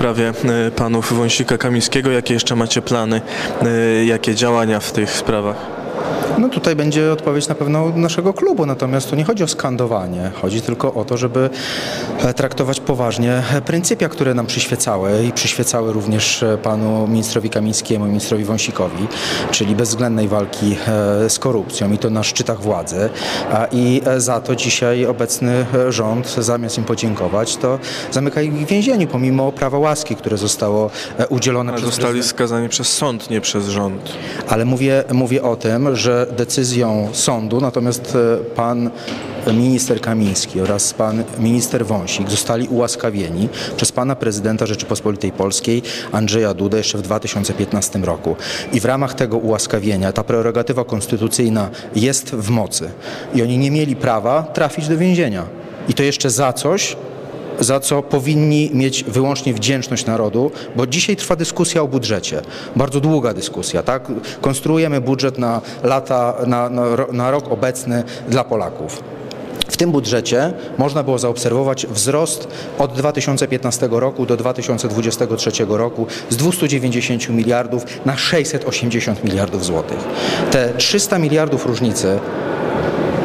sprawie e, panów Wąsika Kamińskiego. Jakie jeszcze macie plany? E, Jakie działania w tych sprawach? No tutaj będzie odpowiedź na pewno naszego klubu, natomiast tu nie chodzi o skandowanie, chodzi tylko o to, żeby e, traktować poważnie e, pryncypia, które nam przyświecały i przyświecały również e, panu ministrowi Kamińskiemu i ministrowi Wąsikowi, czyli bezwzględnej walki z korupcją i to na szczytach władzy. I za to dzisiaj obecny rząd, zamiast im podziękować, to zamyka ich w więzieniu, pomimo prawa łaski, które zostało udzielone Ale przez Zostali skazani przez sąd, nie przez rząd. ale mówię, mówię o tym, że decyzją sądu, natomiast e, pan minister Kamiński oraz pan minister Wąsik zostali ułaskawieni przez pana prezydenta Rzeczypospolitej Polskiej Andrzeja Dudę jeszcze w 2015 roku. I w ramach tego ułaskawienia ta prerogatywa konstytucyjna jest w mocy. I oni nie mieli prawa trafić do więzienia. I to jeszcze za coś, za co powinni mieć wyłącznie wdzięczność narodu, bo dzisiaj trwa dyskusja o budżecie. Bardzo długa dyskusja, tak? Konstruujemy budżet na lata, na, na, na rok obecny dla Polaków. W tym budżecie można było zaobserwować wzrost od 2015 roku do 2023 roku z 290 miliardów na 680 miliardów złotych. Te 300 miliardów różnicy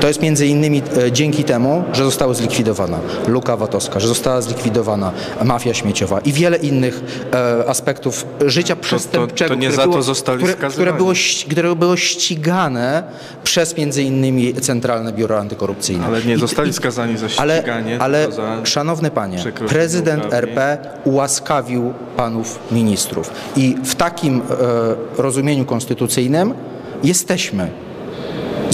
to jest między innymi e, dzięki temu, że została zlikwidowana luka VAT-owska, że została zlikwidowana mafia śmieciowa i wiele innych e, aspektów życia przestępczego, to nie które za to było, zostali które, które, było, które było ścigane przez między innymi Centralne Biuro Antykorupcyjne. Ale nie zostali i- skazani za ściganie, ale szanowny panie, prezydent. RP ułaskawił panów ministrów i w takim e, rozumieniu konstytucyjnym jesteśmy.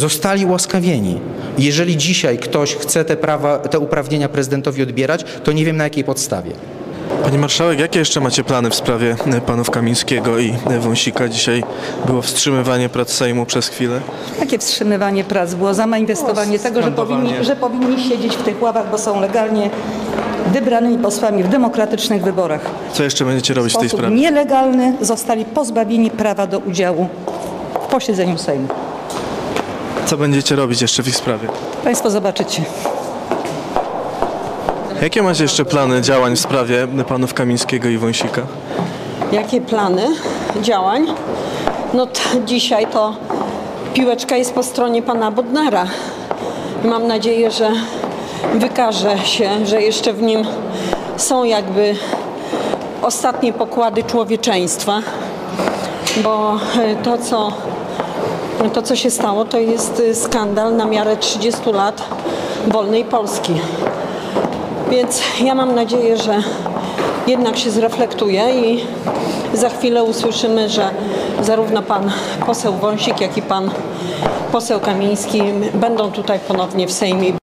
Zostali ułaskawieni. Jeżeli dzisiaj ktoś chce te, prawa, te uprawnienia prezydentowi odbierać, to nie wiem na jakiej podstawie. Pani marszałek, jakie jeszcze macie plany w sprawie panów Kamińskiego i Wąsika? Dzisiaj było wstrzymywanie prac Sejmu przez chwilę. Jakie wstrzymywanie prac było? Zamanifestowanie tego, że powinni, że powinni siedzieć w tych ławach, bo są legalnie wybranymi posłami w demokratycznych wyborach. Co jeszcze będziecie robić W w tej sposób sprawie? nielegalny zostali pozbawieni prawa do udziału w posiedzeniu Sejmu. Co będziecie robić jeszcze w ich sprawie? Państwo zobaczycie. Jakie macie jeszcze plany działań w sprawie panów Kamińskiego i Wąsika? Jakie plany działań? No dzisiaj to piłeczka jest po stronie pana Bodnara. Mam nadzieję, że wykaże się, że jeszcze w nim są jakby ostatnie pokłady człowieczeństwa, bo e, to co, to, co się stało, to jest e, skandal na miarę 30 lat wolnej Polski. Więc ja mam nadzieję, że jednak się zreflektuje i za chwilę usłyszymy, że zarówno pan poseł Wąsik, jak i pan poseł Kamiński będą tutaj ponownie w Sejmie.